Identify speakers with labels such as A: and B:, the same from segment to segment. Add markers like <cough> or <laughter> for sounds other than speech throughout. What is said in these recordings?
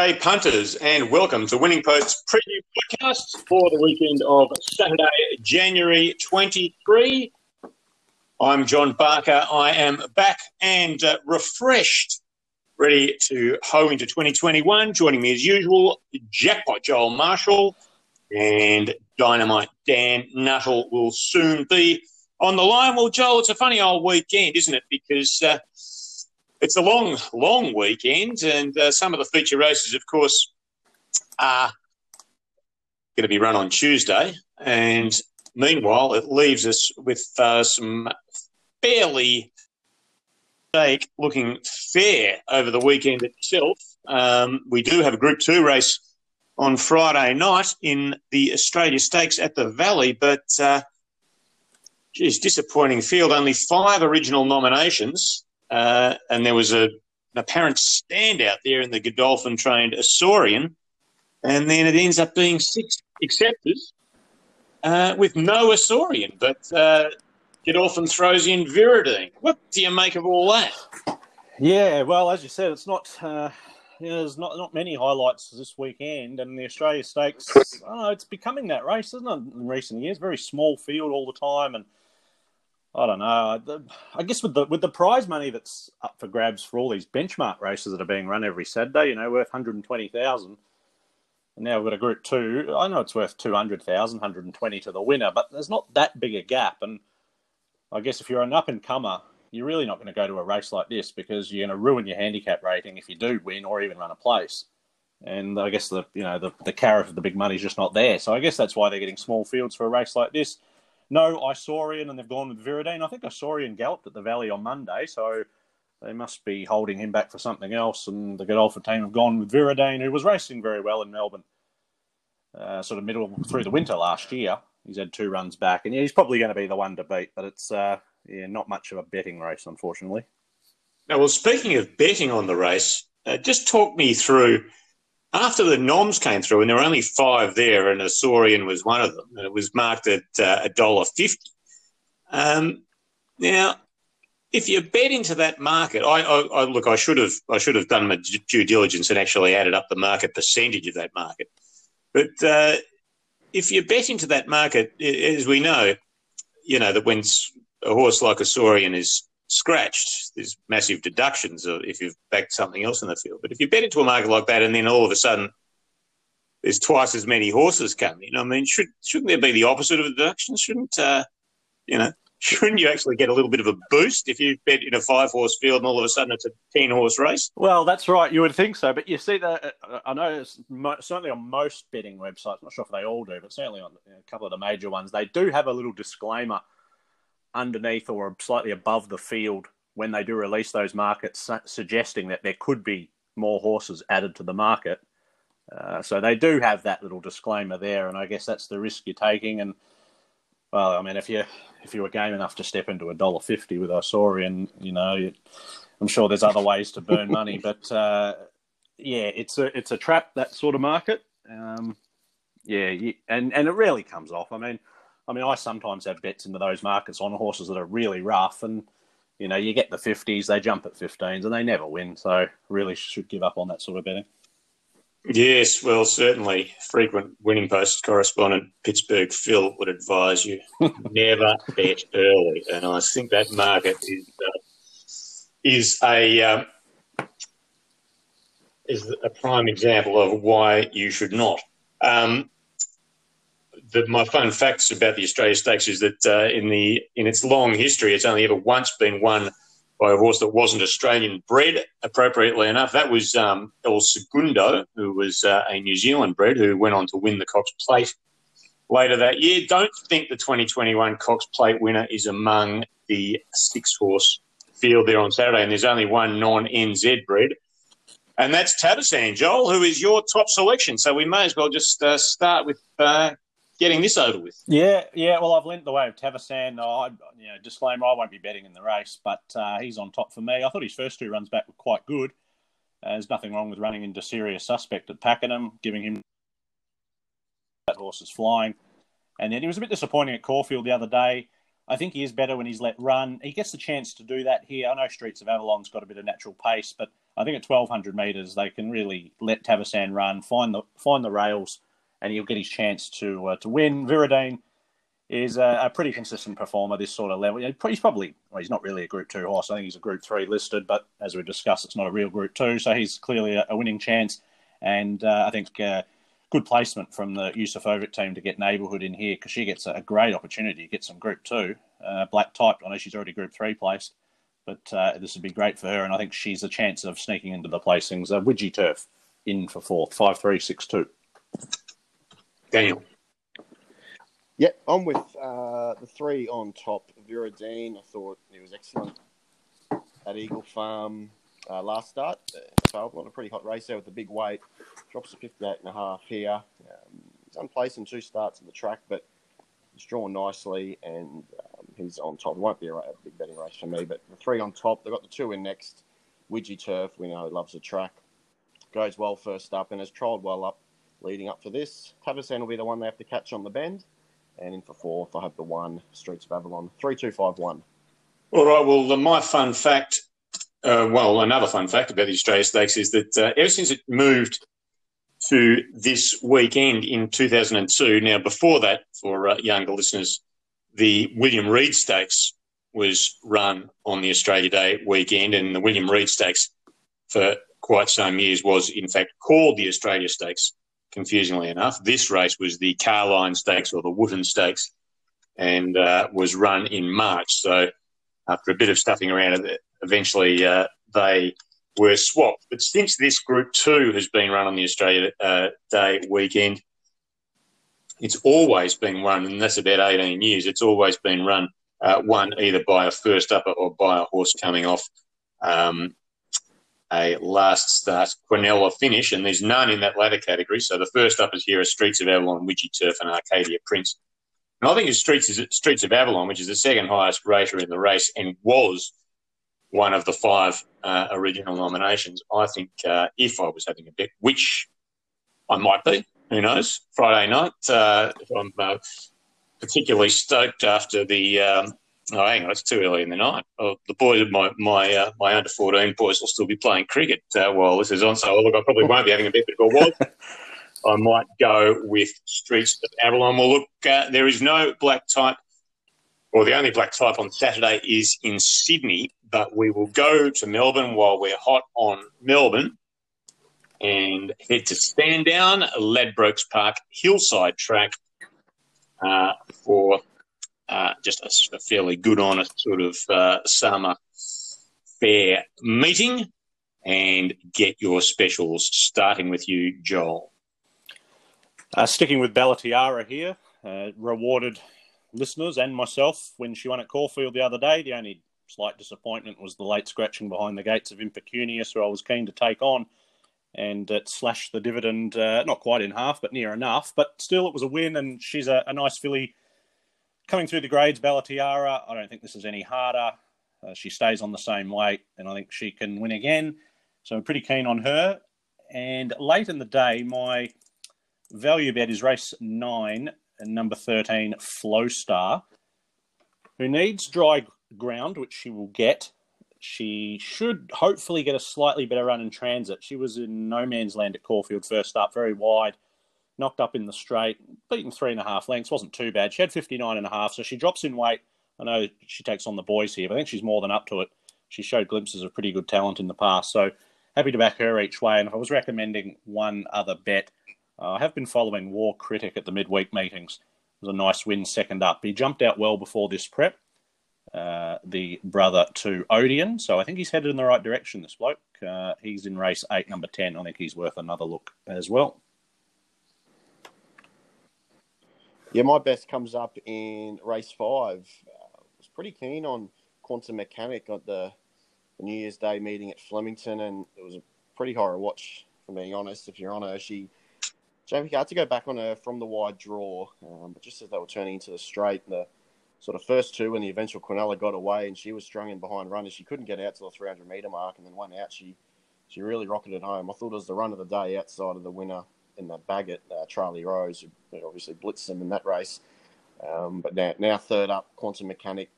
A: Good day, punters, and welcome to Winning Post's preview podcast for the weekend of Saturday, January 23. I'm John Barker. I am back and uh, refreshed, ready to hoe into 2021. Joining me as usual, Jackpot Joel Marshall and Dynamite Dan Nuttall will soon be on the line. Well, Joel, it's a funny old weekend, isn't it? Because uh, it's a long, long weekend, and uh, some of the feature races, of course, are going to be run on Tuesday. And meanwhile, it leaves us with uh, some fairly looking fair over the weekend itself. Um, we do have a Group Two race on Friday night in the Australia Stakes at the Valley, but uh, geez, disappointing field. Only five original nominations. Uh, and there was a, an apparent standout there in the Godolphin trained Isaurian. And then it ends up being six acceptors uh, with no Isaurian, but uh, Godolphin throws in Viridine. What do you make of all that?
B: Yeah, well, as you said, it's not. Uh, there's not not many highlights this weekend, and the Australia Stakes. Oh, it's becoming that race, isn't it? In recent years, very small field all the time, and I don't know. I guess with the with the prize money that's up for grabs for all these benchmark races that are being run every Saturday, you know, worth hundred and twenty thousand. And now we've got a Group Two. I know it's worth 200,000, 120 to the winner, but there's not that big a gap. And I guess if you're an up and comer, you're really not going to go to a race like this because you're going to ruin your handicap rating if you do win or even run a place. And I guess the you know the the carrot of the big money is just not there. So I guess that's why they're getting small fields for a race like this no Isaurian, and they've gone with Viridine. I think Isaurian galloped at the Valley on Monday, so they must be holding him back for something else. And the Godolphin team have gone with Viridine, who was racing very well in Melbourne, uh, sort of middle through the winter last year. He's had two runs back, and yeah, he's probably going to be the one to beat. But it's uh, yeah, not much of a betting race, unfortunately.
A: Now, well, speaking of betting on the race, uh, just talk me through after the noms came through, and there were only five there, and Isaurian was one of them, and it was marked at uh, a dollar fifty. Um, now, if you bet into that market, I, I, I, look, I should have, I should have done my due diligence and actually added up the market percentage of that market. But uh, if you bet into that market, as we know, you know that when a horse like Isaurian is scratched, there's massive deductions if you've backed something else in the field. But if you bet into a market like that and then all of a sudden there's twice as many horses coming, I mean, should, shouldn't there be the opposite of a deduction? Shouldn't, uh, you know, <laughs> shouldn't you actually get a little bit of a boost if you bet in a five horse field and all of a sudden it's a 10 horse race?
B: Well, that's right. You would think so. But you see, that uh, I know certainly on most betting websites, I'm not sure if they all do, but certainly on a couple of the major ones, they do have a little disclaimer underneath or slightly above the field when they do release those markets, suggesting that there could be more horses added to the market. Uh, so they do have that little disclaimer there, and I guess that's the risk you're taking. And well, I mean, if you if you were game enough to step into a dollar fifty with Isaurian, you know, you, I'm sure there's other ways to burn <laughs> money, but uh, yeah, it's a it's a trap that sort of market. Um, yeah, you, and and it rarely comes off. I mean, I mean, I sometimes have bets into those markets on horses that are really rough, and you know, you get the fifties, they jump at fifteens, and they never win. So, really, should give up on that sort of betting.
A: Yes, well, certainly, frequent winning post correspondent Pittsburgh Phil would advise you <laughs> never bet early, and I think that market is uh, is a um, is a prime example of why you should not. Um, the, my fun facts about the Australia Stakes is that uh, in the in its long history, it's only ever once been won by a horse that wasn't Australian bred. Appropriately enough, that was um, El Segundo, who was uh, a New Zealand bred, who went on to win the Cox Plate later that year. Don't think the 2021 Cox Plate winner is among the six horse field there on Saturday, and there's only one non NZ bred. And that's Tavasan, Joel, who is your top selection. So we may as well just uh, start with uh, getting this over with.
B: Yeah, yeah. Well, I've lent the way of Tavasan. I, you know, disclaimer: I won't be betting in the race, but uh, he's on top for me. I thought his first two runs back were quite good. Uh, there's nothing wrong with running into serious suspect at Pakenham, giving him that horse is flying. And then he was a bit disappointing at Caulfield the other day. I think he is better when he's let run. He gets the chance to do that here. I know Streets of Avalon's got a bit of natural pace, but I think at 1200 metres, they can really let Tavasan run, find the find the rails, and he'll get his chance to uh, to win. Viridine is a, a, pretty consistent performer this sort of level. He's probably well, he's not really a Group Two horse. I think he's a Group Three listed, but as we discussed, it's not a real Group Two, so he's clearly a, a winning chance. And uh, I think uh, good placement from the Yusufovic team to get neighbourhood in here because she gets a, a, great opportunity to get some Group Two. Uh, black typed. I know she's already Group Three placed, but uh, this would be great for her, and I think she's a chance of sneaking into the placings. Uh, Widgie Turf in for fourth, five three six two.
A: Daniel.
C: Yeah, I'm with uh, the three on top. Viridine, I thought he was excellent at Eagle Farm uh, last start. Uh, on a pretty hot race there with the big weight. Drops to 58 and a half here. Um, he's unplaced in two starts at the track, but he's drawn nicely and um, he's on top. It won't be a, a, big betting race for me, but the three on top. They've got the two in next. Widgie Turf, we know loves the track. Goes well first up and has trialled well up leading up to this. Tavasan will be the one they have to catch on the bend. And in for fourth, I have the one, Streets of Avalon, 3251.
A: All right, well, my fun fact, uh, well, another fun fact about the Australia Stakes is that uh, ever since it moved to this weekend in 2002, now before that, for uh, younger listeners, the William Reid Stakes was run on the Australia Day weekend, and the William Reid Stakes for quite some years was, in fact, called the Australia Stakes confusingly enough. This race was the Carline Stakes or the Wootton Stakes and uh, was run in March. So after a bit of stuffing around, eventually uh, they were swapped. But since this Group 2 has been run on the Australia uh, Day weekend, it's always been run, and that's about 18 years, it's always been run uh, one either by a first upper or by a horse coming off um, a last start Quinella finish, and there's none in that latter category. So the first uppers here are Streets of Avalon, Widgie Turf, and Arcadia Prince. And I think it's Streets, Streets of Avalon, which is the second highest rater in the race and was one of the five uh, original nominations. I think uh, if I was having a bet, which I might be, who knows, Friday night, uh, I'm uh, particularly stoked after the um, Oh, hang on, it's too early in the night. Oh, the boys, my my uh, my under fourteen boys, will still be playing cricket uh, while this is on. So look, I probably won't be having a but if I was, I might go with Streets of Avalon. Well, look, uh, there is no black type, or the only black type on Saturday is in Sydney. But we will go to Melbourne while we're hot on Melbourne, and head to Sandown, Ladbrokes Park, Hillside Track, uh, for uh, just a, a, fairly good, honest sort of uh, summer fair meeting and get your specials, starting with you, Joel.
B: Uh, sticking with Bella Tiara here, uh, rewarded listeners and myself when she won at Caulfield the other day. The only slight disappointment was the late scratching behind the gates of Impecunious, who I was keen to take on. And it slashed the dividend, uh, not quite in half, but near enough. But still, it was a win, and she's a, a nice filly coming through the grades, Bella Tiara, I don't think this is any harder. Uh, she stays on the same weight, and I think she can win again. So I'm pretty keen on her. And late in the day, my value bet is race nine and number 13, Flow Star, who needs dry ground, which she will get. She should hopefully get a slightly better run in transit. She was in no man's land at Caulfield first up, very wide knocked up in the straight, beaten three and a half lengths, wasn't too bad. She had 59 and a half, so she drops in weight. I know she takes on the boys here, but I think she's more than up to it. She showed glimpses of pretty good talent in the past, so happy to back her each way. And if I was recommending one other bet, uh, I have been following War Critic at the midweek meetings. It was a nice win second up. He jumped out well before this prep, uh, the brother to Odeon, so I think he's headed in the right direction, this bloke. Uh, he's in race eight, number 10. I think he's worth another look as well.
C: Yeah, my best comes up in race five. Uh, was pretty keen on Quantum Mechanic at the, the, New Year's Day meeting at Flemington, and it was a pretty horror watch, for being honest. If you're on her, she Jamie had to go back on her from the wide draw, um, but just as they were turning into the straight, the sort of first two when the eventual Quinella got away and she was strung in behind runners, she couldn't get out to the 300 metre mark, and then one out, she she really rocketed home. I thought it was the run of the day outside of the winner in the Bagot, uh, Charlie Rose, who obviously blitzed them in that race. Um, but now, now third up, Quantum Mechanic.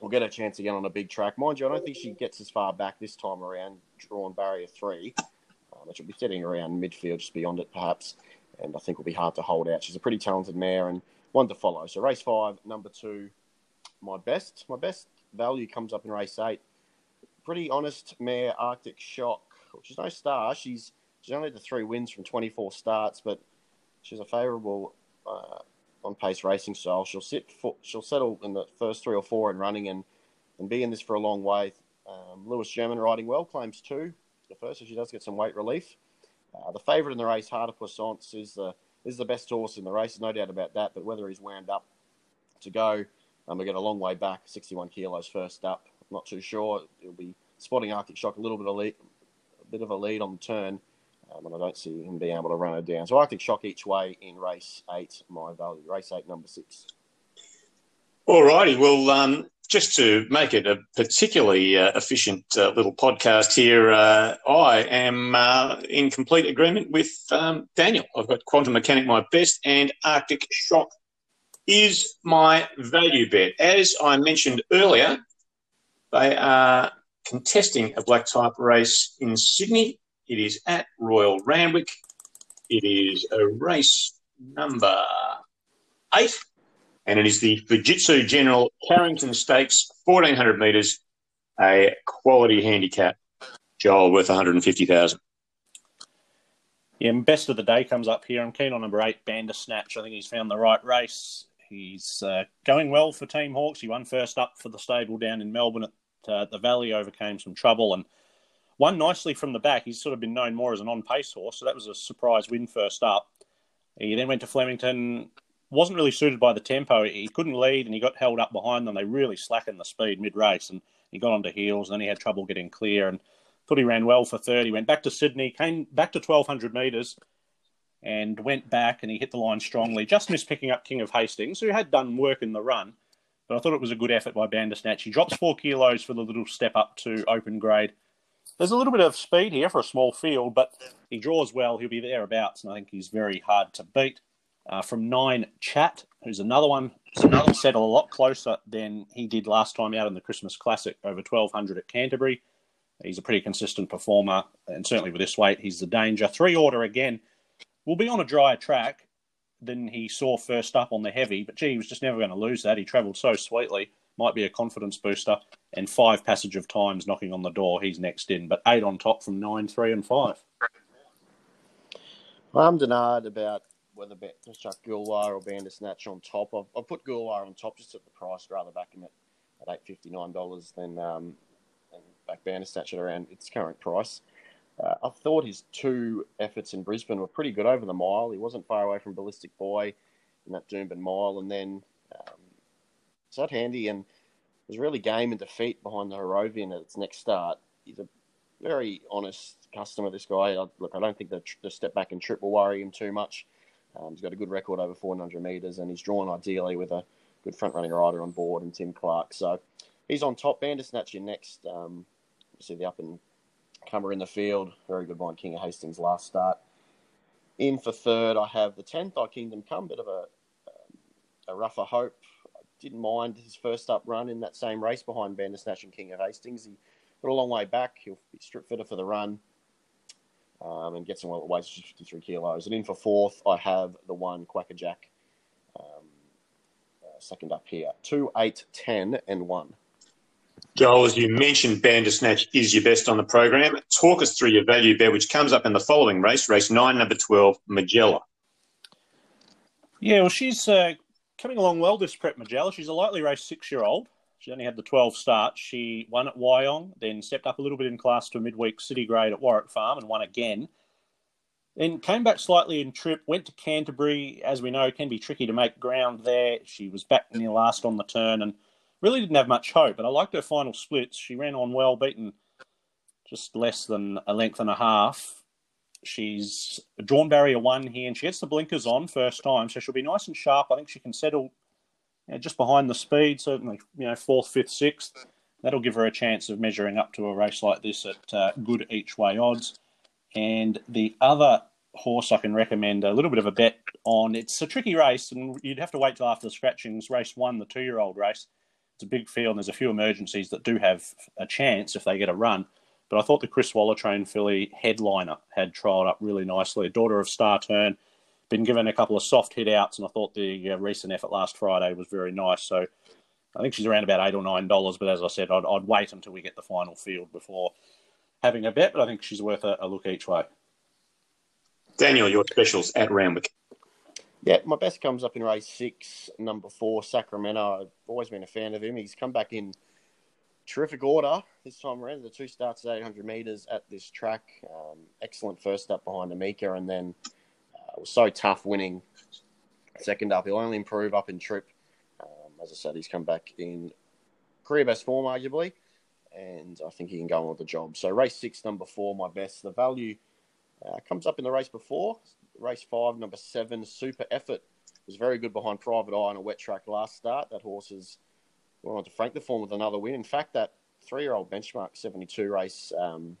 C: will get a chance again on a big track. Mind you, I don't think she gets as far back this time around, drawn barrier three. Um, she'll be sitting around midfield, just beyond it perhaps, and I think will be hard to hold out. She's a pretty talented mare and one to follow. So race five, number two, my best. My best value comes up in race eight. Pretty honest mare, Arctic Shock. She's no star. She's she's only had the three wins from 24 starts, but she's a favourable uh, on pace racing style. She'll sit. For, she'll settle in the first three or four in running and and be in this for a long way. Um, Lewis German riding well, claims two. The first, if she does get some weight relief. Uh, the favourite in the race, Harder Poissance, is the is the best horse in the race, no doubt about that. But whether he's wound up to go, um, we get a long way back, 61 kilos first up. I'm not too sure. It'll be spotting Arctic Shock a little bit of lead, a bit of a lead on the turn, um, and I don't see him being able to run her down. So Arctic Shock each way in race eight, my value. Race eight, number six.
A: All righty. Well, um, just to make it a particularly uh, efficient uh, little podcast here, uh, I am uh, in complete agreement with um, Daniel. I've got Quantum Mechanic my best, and Arctic Shock is my value bet. As I mentioned earlier, they are contesting a black type race in Sydney. It is at Royal Randwick. It is a race number eight and it is the Fujitsu General Carrington Stakes, 1400 metres, a quality handicap. Joel worth 150,000.
B: Yeah, best of the day comes up here. I'm keen on number eight, Bandersnatch. I think he's found the right race. He's uh, going well for Team Hawkes. He won first up for the stable down in Melbourne at uh, the Valley, overcame some trouble and won nicely from the back. He's sort of been known more as an on pace horse, so that was a surprise win first up. He then went to Flemington, wasn't really suited by the tempo. He couldn't lead and he got held up behind them. They really slackened the speed mid race and he got onto heels and then he had trouble getting clear and thought he ran well for third. He went back to Sydney, came back to 1200 metres and went back and he hit the line strongly. Just missed picking up King of Hastings, who had done work in the run. But I thought it was a good effort by Bandersnatch. He drops four kilos for the little step up to open grade. There's a little bit of speed here for a small field, but he draws well. He'll be thereabouts, and I think he's very hard to beat. Uh, from nine, Chat, who's another one, another settle a lot closer than he did last time out in the Christmas Classic over 1200 at Canterbury. He's a pretty consistent performer, and certainly with this weight, he's the danger. Three order again. Will be on a drier track than he saw first up on the heavy, but gee, he was just never going to lose that. He travelled so sweetly, might be a confidence booster. And five passage of times knocking on the door, he's next in, but eight on top from nine, three, and five.
C: I'm denied about whether just chuck Gulwar or Bandersnatch on top. I've, I've put Gulwar on top just at the price, rather back him at, at eight fifty nine dollars than um, and back Bandersnatch at around its current price. Uh, I thought his two efforts in Brisbane were pretty good over the mile. He wasn't far away from Ballistic Boy in that Doomben mile, and then um, it's not handy and was really game and defeat behind the Harrovian at its next start. He's a very honest customer. This guy, I, look, I don't think the, the step back and trip will worry him too much. Um, he's got a good record over 400 metres, and he's drawn ideally with a good front running rider on board and Tim Clark. So he's on top. Bandersnatch in next. Um, see the up and comer in the field. Very good behind King of Hastings last start. In for third, I have the 10th, I Kingdom Come. Bit of a, a rougher hope. I didn't mind his first up run in that same race behind Bandersnatch and King of Hastings. He got a long way back. He'll be strip fitter for the run um, and gets him well at weights 53 kilos. And in for fourth, I have the one Quackerjack, um, uh, second up here. Two, eight, ten, and one.
A: Joel, as you mentioned, Bandersnatch is your best on the program. Talk us through your value bet, which comes up in the following race, race nine, number 12, Magella.
B: Yeah, well, she's uh, coming along well, this prep Magella. She's a lightly raced six year old. She only had the 12 starts. She won at Wyong, then stepped up a little bit in class to a midweek city grade at Warwick Farm and won again. Then came back slightly in trip, went to Canterbury. As we know, can be tricky to make ground there. She was back near last on the turn and really didn't have much hope. But I liked her final splits. She ran on well, beaten just less than a length and a half. She's drawn barrier one here, and she gets the blinkers on first time, so she'll be nice and sharp. I think she can settle you know, just behind the speed, certainly you know fourth, fifth, sixth. That'll give her a chance of measuring up to a race like this at uh, good each way odds. And the other horse I can recommend a little bit of a bet on. It's a tricky race, and you'd have to wait till after the scratchings. Race one, the two-year-old race. it's a big field, and there's a few emergencies that do have a chance if they get a run. But I thought the Chris Waller train filly headliner had trialled up really nicely. A daughter of Star Turn, been given a couple of soft hit outs, and I thought the uh, recent effort last Friday was very nice. So I think she's around about eight or nine dollars. But as I said, I'd, I'd, wait until we get the final field before having a bet. But I think she's worth a, a look each way.
A: Daniel, your specials at Randwick.
C: Yeah, my best comes up in race six, number four, Sacramento. I've always been a fan of him. He's come back in terrific order this time around. The two starts at 800 metres at this track. Um, excellent first up behind Amika, and then uh, was so tough winning second up. He'll only improve up in trip. Um, as I said, he's come back in career best form, arguably, and I think he can go on with the job. So race six, number four, my best. The value uh, comes up in the race before. Race five, number seven, Super Effort was very good behind Private Eye on a wet track last start. That horse is went on to frank the form with another win. In fact, that three-year-old benchmark 72 race um,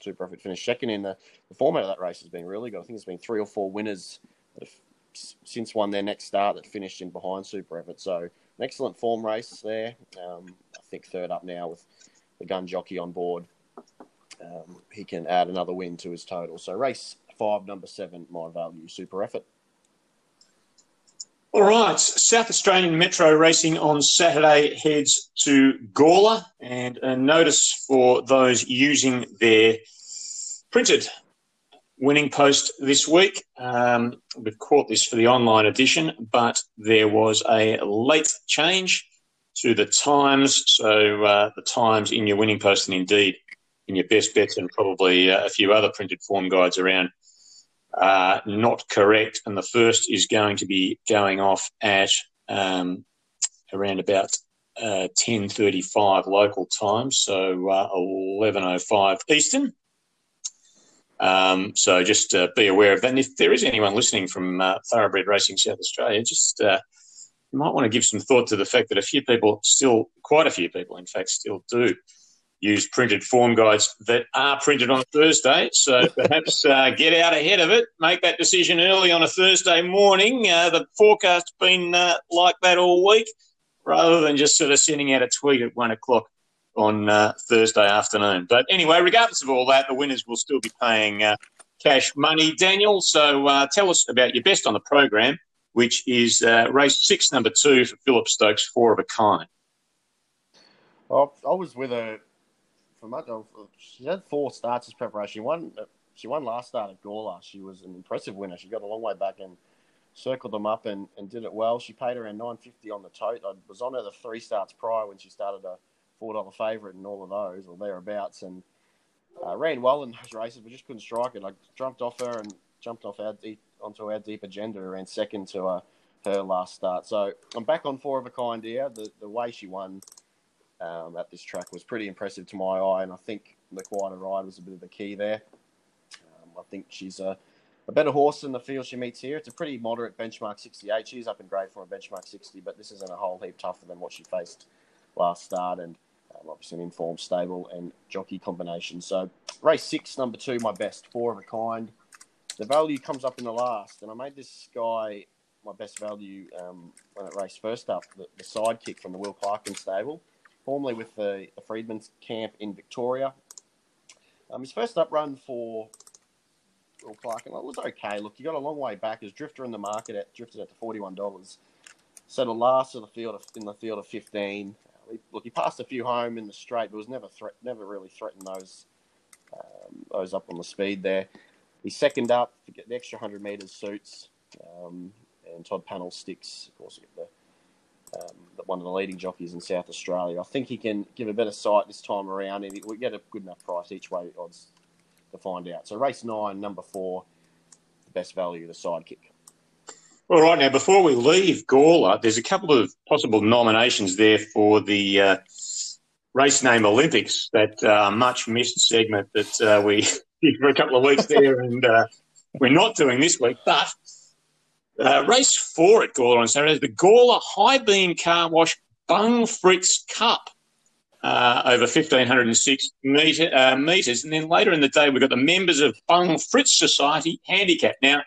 C: Super Effort finished second in the, the format of that race has been really good. I think there's been three or four winners that have since won their next start that finished in behind Super Effort. So an excellent form race there. Um, I think third up now with the gun jockey on board. Um, he can add another win to his total. So race five, number seven, my value, Super Effort.
A: All right, South Australian Metro Racing on Saturday heads to Gawler, and a notice for those using their printed winning post this week. Um, we've caught this for the online edition, but there was a late change to the times, so uh, the times in your winning post, and indeed in your best bets, and probably uh, a few other printed form guides around uh, not correct, and the first is going to be going off at um, around about uh, 10.35 local time, so uh, 11.05 Eastern. Um, so just uh, be aware of that. And if there is anyone listening from uh, Thoroughbred Racing South Australia, just uh, you might want to give some thought to the fact that a few people still, quite a few people, in fact, still do use printed form guides that are printed on Thursday. So <laughs> perhaps uh, get out ahead of it, make that decision early on a Thursday morning. Uh, the forecast's been uh, like that all week, rather than just sort of sending out a tweet at one o'clock on uh, Thursday afternoon. But anyway, regardless of all that, the winners will still be paying uh, cash money. Daniel, so uh, tell us about your best on the program, which is race six, number two for Philip Stokes, four of a kind.
C: Well, I was with a for much of she had four starts as preparation. She won. She won last start at Gawler. She was an impressive winner. She got a long way back and circled them up and, and did it well. She paid around nine fifty on the tote. I was on her the three starts prior when she started a four dollar favourite and all of those or thereabouts, and uh, ran well in those races, but just couldn't strike it. I jumped off her and jumped off our deep onto our deep agenda. Ran second to uh, her last start. So I'm back on four of a kind here. The the way she won um, at this track was pretty impressive to my eye, and I think the quieter ride was a bit of the key there. Um, I think she's a, a, better horse than the field she meets here. It's a pretty moderate benchmark 68. She's up in grade for a benchmark 60, but this isn't a whole heap tougher than what she faced last start, and um, obviously an informed stable and jockey combination. So race six, number two, my best, four of a kind. The value comes up in the last, and I made this guy my best value um, when it raced first up, the, the sidekick from the Will Clarken stable formerly with the, the Freedman's camp in Victoria. Um, his first up run for Will Clark, and it was okay. Look, he got a long way back. His drifter in the market at drifted at the forty-one dollars. Settled last in the field of, in the field of fifteen. Uh, look, he passed a few home in the straight, but was never threat, never really threatened those um, those up on the speed there. He's second up to get the extra hundred meters suits, um, and Todd Pannell sticks. Of course, the um, one of the leading jockeys in South Australia. I think he can give a better sight this time around, and we get a good enough price each way odds to find out. So race nine, number four, the best value, the sidekick.
A: All right, now before we leave Gawler, there's a couple of possible nominations there for the uh, race name Olympics, that uh, much missed segment that uh, we <laughs> did for a couple of weeks there, and uh, we're not doing this week. But uh, race four at Gawler on Saturday, is the Gawler High Beam Car Wash Bung Fritz Cup. Uh, over 1,506 metre, uh, metres. And then later in the day, we've got the members of Bung Fritz Society Handicap. Now,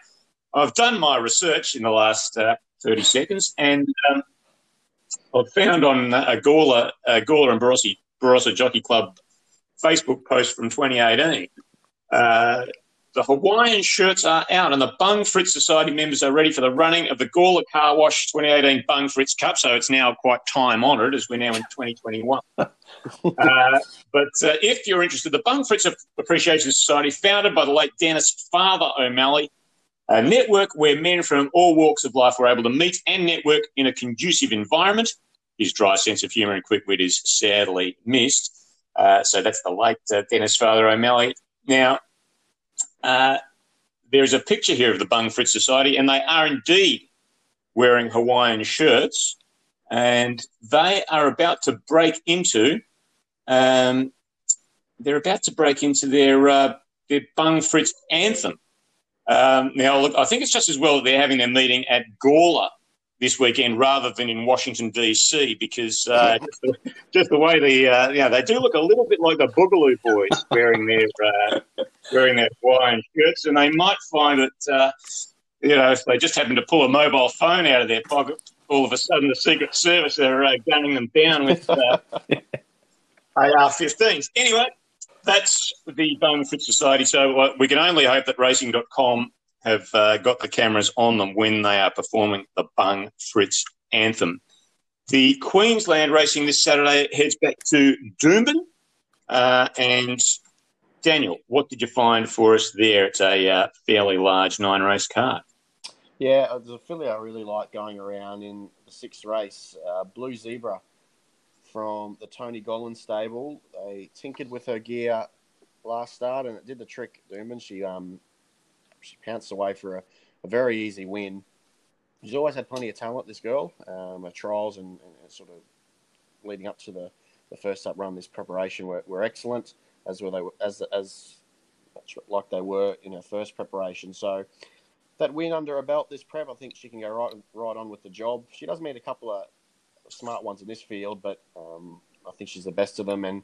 A: I've done my research in the last uh, 30 seconds, and um, I've found on a Gawler, a Gawler and Barossa Jockey Club Facebook post from 2018. The Hawaiian shirts are out, and the Bung Fritz Society members are ready for the running of the Gawler Car Wash 2018 Bung Fritz Cup. So it's now quite time honoured as we're now in 2021. <laughs> uh, but uh, if you're interested, the Bung Fritz Appreciation Society, founded by the late Dennis Father O'Malley, a network where men from all walks of life were able to meet and network in a conducive environment. His dry sense of humour and quick wit is sadly missed. Uh, so that's the late uh, Dennis Father O'Malley. Now, uh, there's a picture here of the Bung Fritz Society, and they are indeed wearing Hawaiian shirts, and they are about to break into. Um, they're about to break into their uh, their Bung Fritz anthem. Um, now, look, I think it's just as well that they're having their meeting at Gawler this weekend rather than in Washington DC because uh, just, the, just, the, way the uh, they do look a little bit like the Boogaloo Boys wearing their uh, wearing their Hawaiian shirts, and they might find that uh, you know if they just happen to pull a mobile phone out of their pocket, all of a sudden the Secret Service are uh, gunning them down with uh, <laughs> AR-15s. Anyway. That's the Bowman Society. So we can only hope that racing.com have uh, got the cameras on them when they are performing the Bung Fritz anthem. The Queensland racing this Saturday heads back to Doomben. Uh, and Daniel, what did you find for us there? It's a uh, fairly large nine race card.
C: Yeah, there's a filly I really like going around in the sixth race, uh, Blue Zebra from the Tony Gollan stable. They tinkered with her gear last start and it did the trick, Doomben. She um, she pounced away for a, a very easy win. She's always had plenty of talent, this girl. Um, her trials and, and, sort of leading up to the, the first up run, this preparation were, were excellent, as were they as as like they were in her first preparation. So that win under her belt, this prep, I think she can go right right on with the job. She does meet a couple of smart ones in this field, but um, I think she's the best of them, and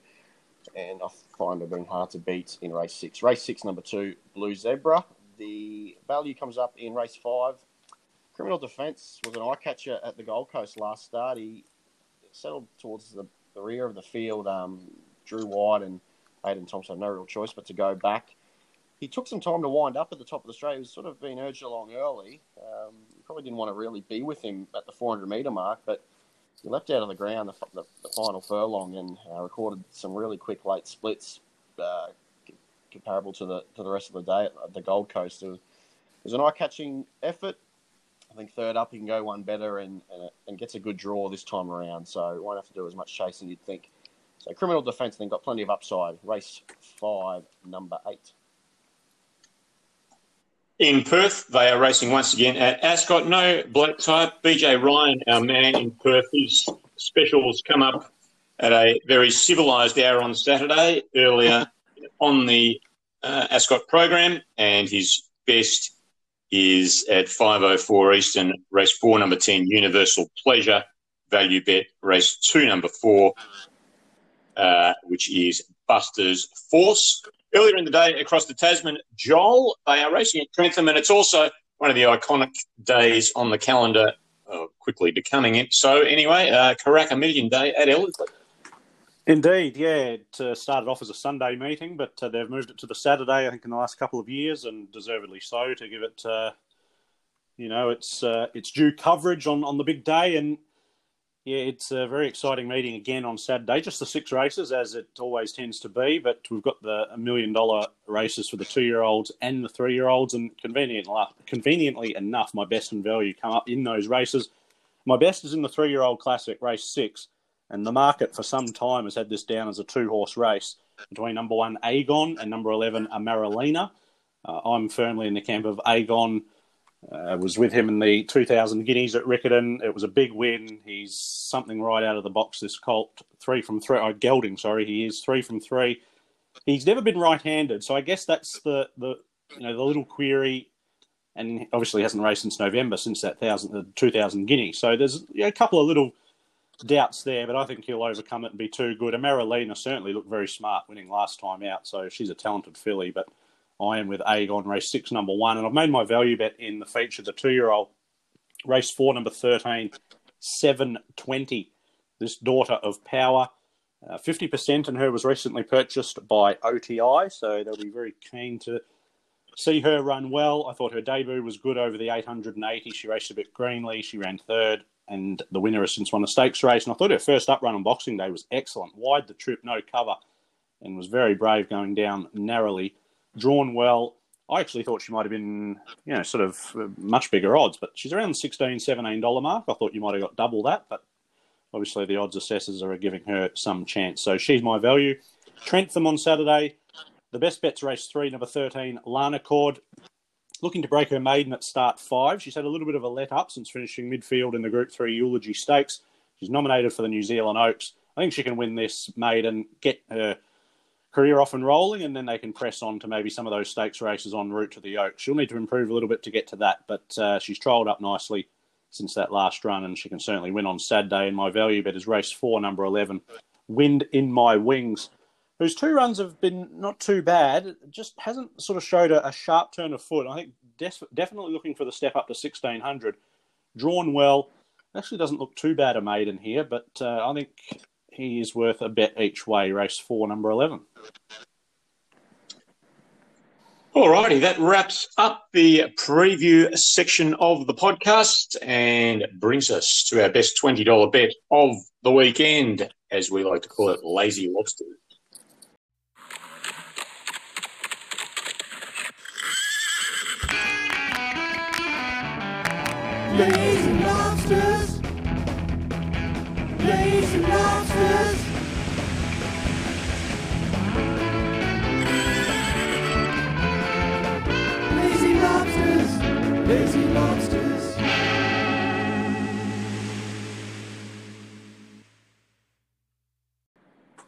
C: and I find her being hard to beat in race six. Race six, number two, Blue Zebra. The value comes up in race five. Criminal Defence was an eye catcher at the Gold Coast last start. He settled towards the, the rear of the field, um, drew wide, and Aiden Thompson had no real choice but to go back. He took some time to wind up at the top of the straight. He was sort of being urged along early. Um, probably didn't want to really be with him at the 400 metre mark, but he left out of the ground the, the, the final furlong and uh, recorded some really quick late splits. Uh, comparable to the to the rest of the day at the Gold Coast. It was, it was an eye-catching effort. I think third up he can go one better and, and, and gets a good draw this time around. So won't have to do as much chasing you'd think. So criminal defence then got plenty of upside. Race five, number eight.
A: In Perth, they are racing once again at Ascot. No black type. BJ Ryan, our man in Perth, his specials come up at a very civilised hour on Saturday earlier on the uh, Ascot program, and his best is at 5.04 Eastern, race four, number 10, Universal Pleasure, value bet, race two, number four, uh, which is Buster's Force. Earlier in the day, across the Tasman, Joel, they are racing at Trentham, and it's also one of the iconic days on the calendar, uh, quickly becoming it. So, anyway, uh, Karaka Million Day at Ellerslie.
B: Indeed, yeah. It uh, started off as a Sunday meeting, but uh, they've moved it to the Saturday, I think, in the last couple of years, and deservedly so to give it, uh, you know, its uh, its due coverage on, on the big day. And yeah, it's a very exciting meeting again on Saturday. Just the six races, as it always tends to be, but we've got the million dollar races for the two year olds and the three year olds, and conveniently, conveniently enough, my best and value come up in those races. My best is in the three year old classic, race six and the market for some time has had this down as a two horse race between number one Agon and number 11 Amaralina. Uh, I'm firmly in the camp of Agon. Uh, was with him in the 2000 Guineas at Riccarton. It was a big win. He's something right out of the box, this colt. Three from three. Oh, Gelding, sorry. He is three from three. He's never been right handed. So I guess that's the, the, you know, the little query. And obviously hasn't raced since November, since that thousand, the 2000 Guineas. So there's you know, a couple of little doubts there, but I think he'll overcome it and be too good. And Marilena certainly looked very smart winning last time out, so she's a talented filly. But I am with Agon race six, number one, and I've made my value bet in the feature, the two year old race four, number 13, 720. this daughter of power. Uh, 50% in her was recently purchased by OTI, so they'll be very keen to see her run well. I thought her debut was good over the 880. She raced a bit greenly. She ran third, and the winner has since won a stakes race. And I thought her first up run on Boxing Day was excellent. Wide the trip, no cover, and was very brave going down narrowly. Drawn well. I actually thought she might have been, you know, sort of uh, much bigger odds, but she's around the 16 $17 mark. I thought you might have got double that, but obviously the odds assessors are giving her some chance. So she's my value. Trentham on Saturday. The best bets race three, number 13, Lana Cord. Looking to break her maiden at start five. She's had a little bit of a let up since finishing midfield in the Group 3 Eulogy Stakes. She's nominated for the New Zealand Oaks. I think she can win this maiden, get her career off and rolling, and then they can press on to maybe some of those stakes races en route to the Oaks. She'll need to improve a little bit to get to that, but uh, she's trialled up nicely since that last run, and she can certainly win on Saturday. And my value bet is race four, number 11, Wind in My Wings, whose two runs have been not too bad, just hasn't sort of showed a, a sharp turn of foot. I think definitely looking for the step up to 1600. Drawn well, actually doesn't look too bad a maiden here, but uh, I think he is worth a bet each way, race four, number 11.
A: Alrighty, that wraps up the preview section of the podcast and brings us to our best $20 bet of the weekend, as we like to call it, Lazy Lobster.
D: Lazy lobsters. Lazy lobsters. Lazy lobsters. Lazy lobsters.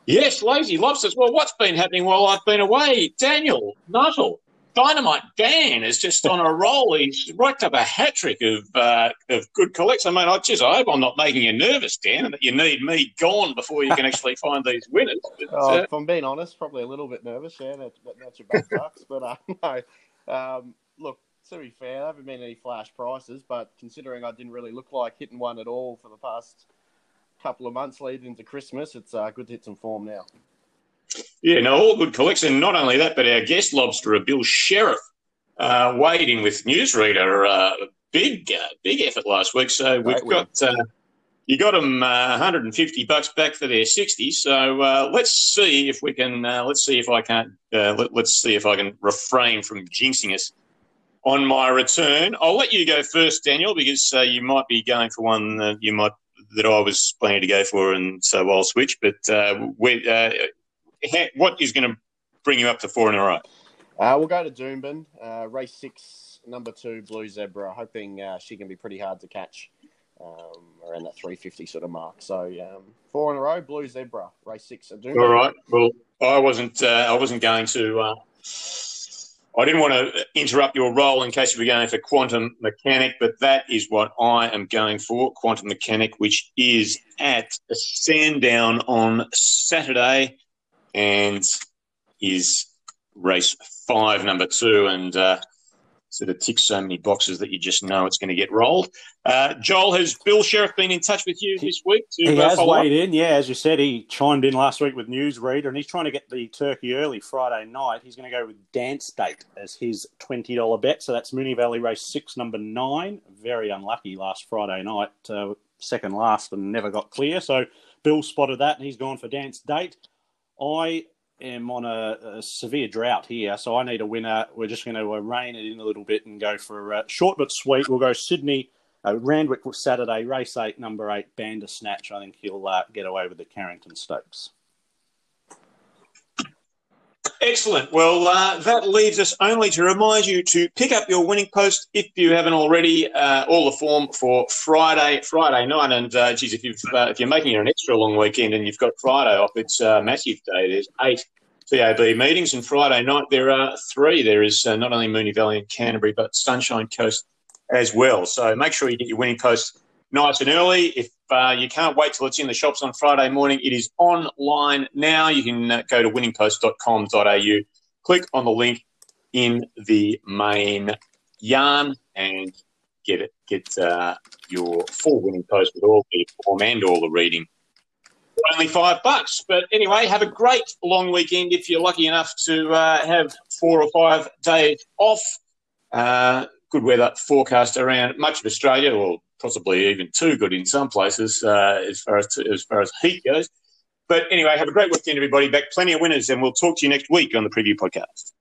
A: Yes, lazy lobsters. Well, what's been happening while I've been away? Daniel Nuttall, Dynamite Dan is just on a <laughs> roll. He's racked up a hat trick of uh, of good collects. I mean, I just I hope I'm not making you nervous, Dan, and that you need me gone before you can actually find these winners. But, <laughs>
C: Oh,
A: uh,
C: if I'm being honest, probably a little bit nervous. Yeah, that, that, that's your back bucks. But uh, <laughs> no, um, look, to be fair, there haven't been any flash prices. But considering I didn't really look like hitting one at all for the past couple of months leading into Christmas, it's uh, good to hit some form now.
A: Yeah, no, all good collection. Not only that, but our guest lobsterer, Bill Sheriff, uh, weighed in with Newsreader. Uh, big, uh, big effort last week. So we've
C: Great
A: got uh, you got them uh, 150 bucks back for their 60. So uh, let's see if we can. Uh, let's see if I can't. Uh, let, let's see if I can refrain from jinxing us on my return. I'll let you go first, Daniel, because uh, you might be going for one that you might that I was planning to go for, and so I'll switch. But uh, we, uh, what is going to bring you up to four in a row?
C: Uh, we'll go to Doomben, uh, race six, number two, Blue Zebra. Hoping uh, she can be pretty hard to catch um, around that 350 sort of mark. So um, four in a row, Blue Zebra, race six at Doomben.
A: All right. Well, I wasn't. Uh, I wasn't going to. Uh, I didn't want to interrupt your role in case you were going for quantum mechanic, but that is what I am going for. Quantum mechanic, which is at Sandown on Saturday, and is race five, number two, and uh, sort of ticks so many boxes that you just know it's going to get rolled. Uh, Joel, has Bill Sheriff been in touch with you this week to
B: He
A: uh,
B: has
A: follow up?
B: weighed in, yeah. As you said, he chimed in last week with Newsreader, and he's trying to get the turkey early Friday night. He's going to go with Dance Date as his twenty dollar bet. So that's Moonee Valley Race Six, number nine. Very unlucky last Friday night, uh, second last, and never got clear. So Bill spotted that, and he's gone for Dance Date. I am on a, a severe drought here, so I need a winner. We're just going to uh, rein it in a little bit and go for uh, short but sweet. We'll go Sydney. Uh, Randwick Saturday, race eight, number eight, Bandersnatch. I think he'll uh, get away with the Carrington Stakes.
A: Excellent. Well, uh, that leaves us only to remind you to pick up your winning post if you haven't already. Uh, all the form for Friday, Friday night, and uh, geez, if you've uh, if you're making it an extra long weekend and you've got Friday off, it's a massive day. There's eight TAB meetings, and Friday night there are three. There is uh, not only Moonee Valley and Canterbury, but Sunshine Coast as well. So make sure you get your winning post nice and early. If uh, you can't wait till it's in the shops on Friday morning, it is online now. You can uh, go to winningpost.com.au, click on the link in the main yarn, and get it. Get uh, your full winning post with all the form and all the reading only five bucks. But anyway, have a great long weekend if you're lucky enough to uh, have four or five days off. Uh, good weather forecast around much of Australia, or possibly even too good in some places uh, as far as as far as heat goes. But anyway, have a great weekend, everybody. Back plenty of winners, and we'll talk to you next week on the preview podcast.